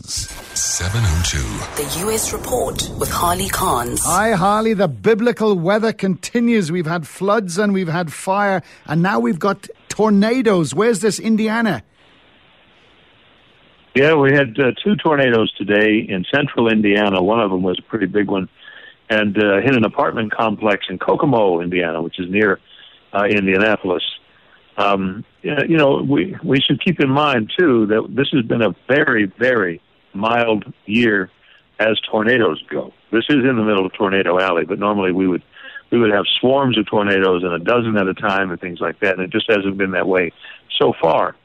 702. The US Report with Harley Carnes. Hi, Harley. The biblical weather continues. We've had floods and we've had fire, and now we've got tornadoes. Where's this, Indiana? Yeah, we had uh, two tornadoes today in central Indiana. One of them was a pretty big one and uh, hit an apartment complex in Kokomo, Indiana, which is near uh, Indianapolis. Um, you know, we we should keep in mind too that this has been a very very mild year as tornadoes go. This is in the middle of Tornado Alley, but normally we would we would have swarms of tornadoes and a dozen at a time and things like that, and it just hasn't been that way so far.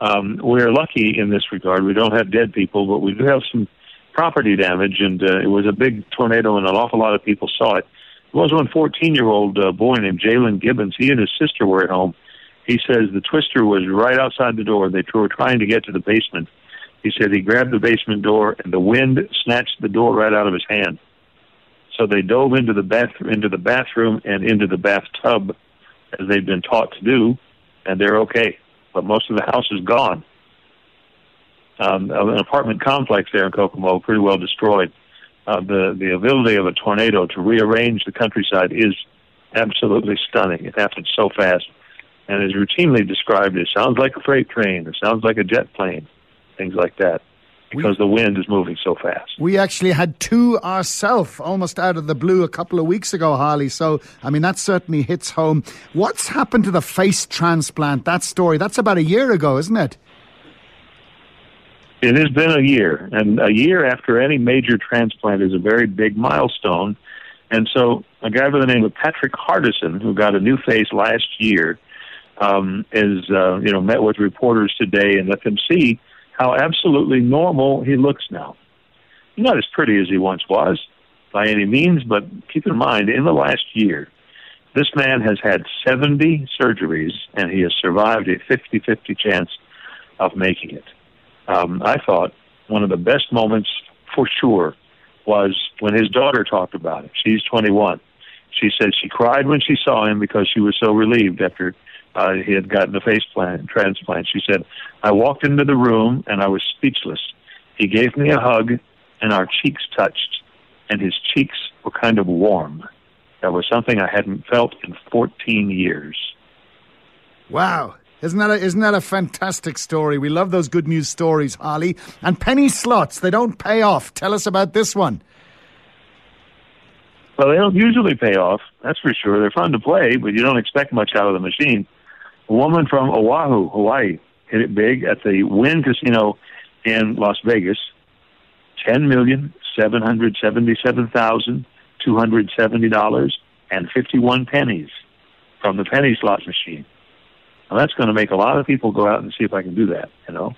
Um, we're lucky in this regard. We don't have dead people, but we do have some property damage, and uh, it was a big tornado, and an awful lot of people saw it. There was one 14 year old uh, boy named Jalen Gibbons. He and his sister were at home he says the twister was right outside the door. They were trying to get to the basement. He said he grabbed the basement door and the wind snatched the door right out of his hand. So they dove into the bathroom, into the bathroom and into the bathtub, as they've been taught to do, and they're okay. But most of the house is gone. Um, an apartment complex there in Kokomo, pretty well destroyed. Uh, the the ability of a tornado to rearrange the countryside is absolutely stunning. It happens so fast and is routinely described as sounds like a freight train or sounds like a jet plane, things like that, because we, the wind is moving so fast. We actually had two ourselves almost out of the blue a couple of weeks ago, Harley. So, I mean, that certainly hits home. What's happened to the face transplant? That story, that's about a year ago, isn't it? It has been a year, and a year after any major transplant is a very big milestone. And so, a guy by the name of Patrick Hardison, who got a new face last year, um, is uh, you know met with reporters today and let them see how absolutely normal he looks now. Not as pretty as he once was by any means, but keep in mind in the last year, this man has had 70 surgeries and he has survived a 50-50 chance of making it. Um, I thought one of the best moments for sure was when his daughter talked about it. She's 21. She said she cried when she saw him because she was so relieved after uh, he had gotten a face plant, transplant. She said, I walked into the room and I was speechless. He gave me a hug and our cheeks touched, and his cheeks were kind of warm. That was something I hadn't felt in 14 years. Wow. Isn't that, a, isn't that a fantastic story? We love those good news stories, Harley. And penny slots, they don't pay off. Tell us about this one. Well, they don't usually pay off, that's for sure. They're fun to play, but you don't expect much out of the machine a woman from Oahu, Hawaii, hit it big at the Wynn Casino in Las Vegas. Ten million seven hundred seventy-seven thousand two hundred seventy dollars and fifty-one pennies from the penny slot machine. Now that's going to make a lot of people go out and see if I can do that. You know,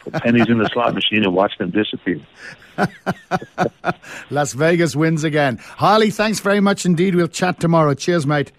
put pennies in the slot machine and watch them disappear. Las Vegas wins again. Harley, thanks very much indeed. We'll chat tomorrow. Cheers, mate.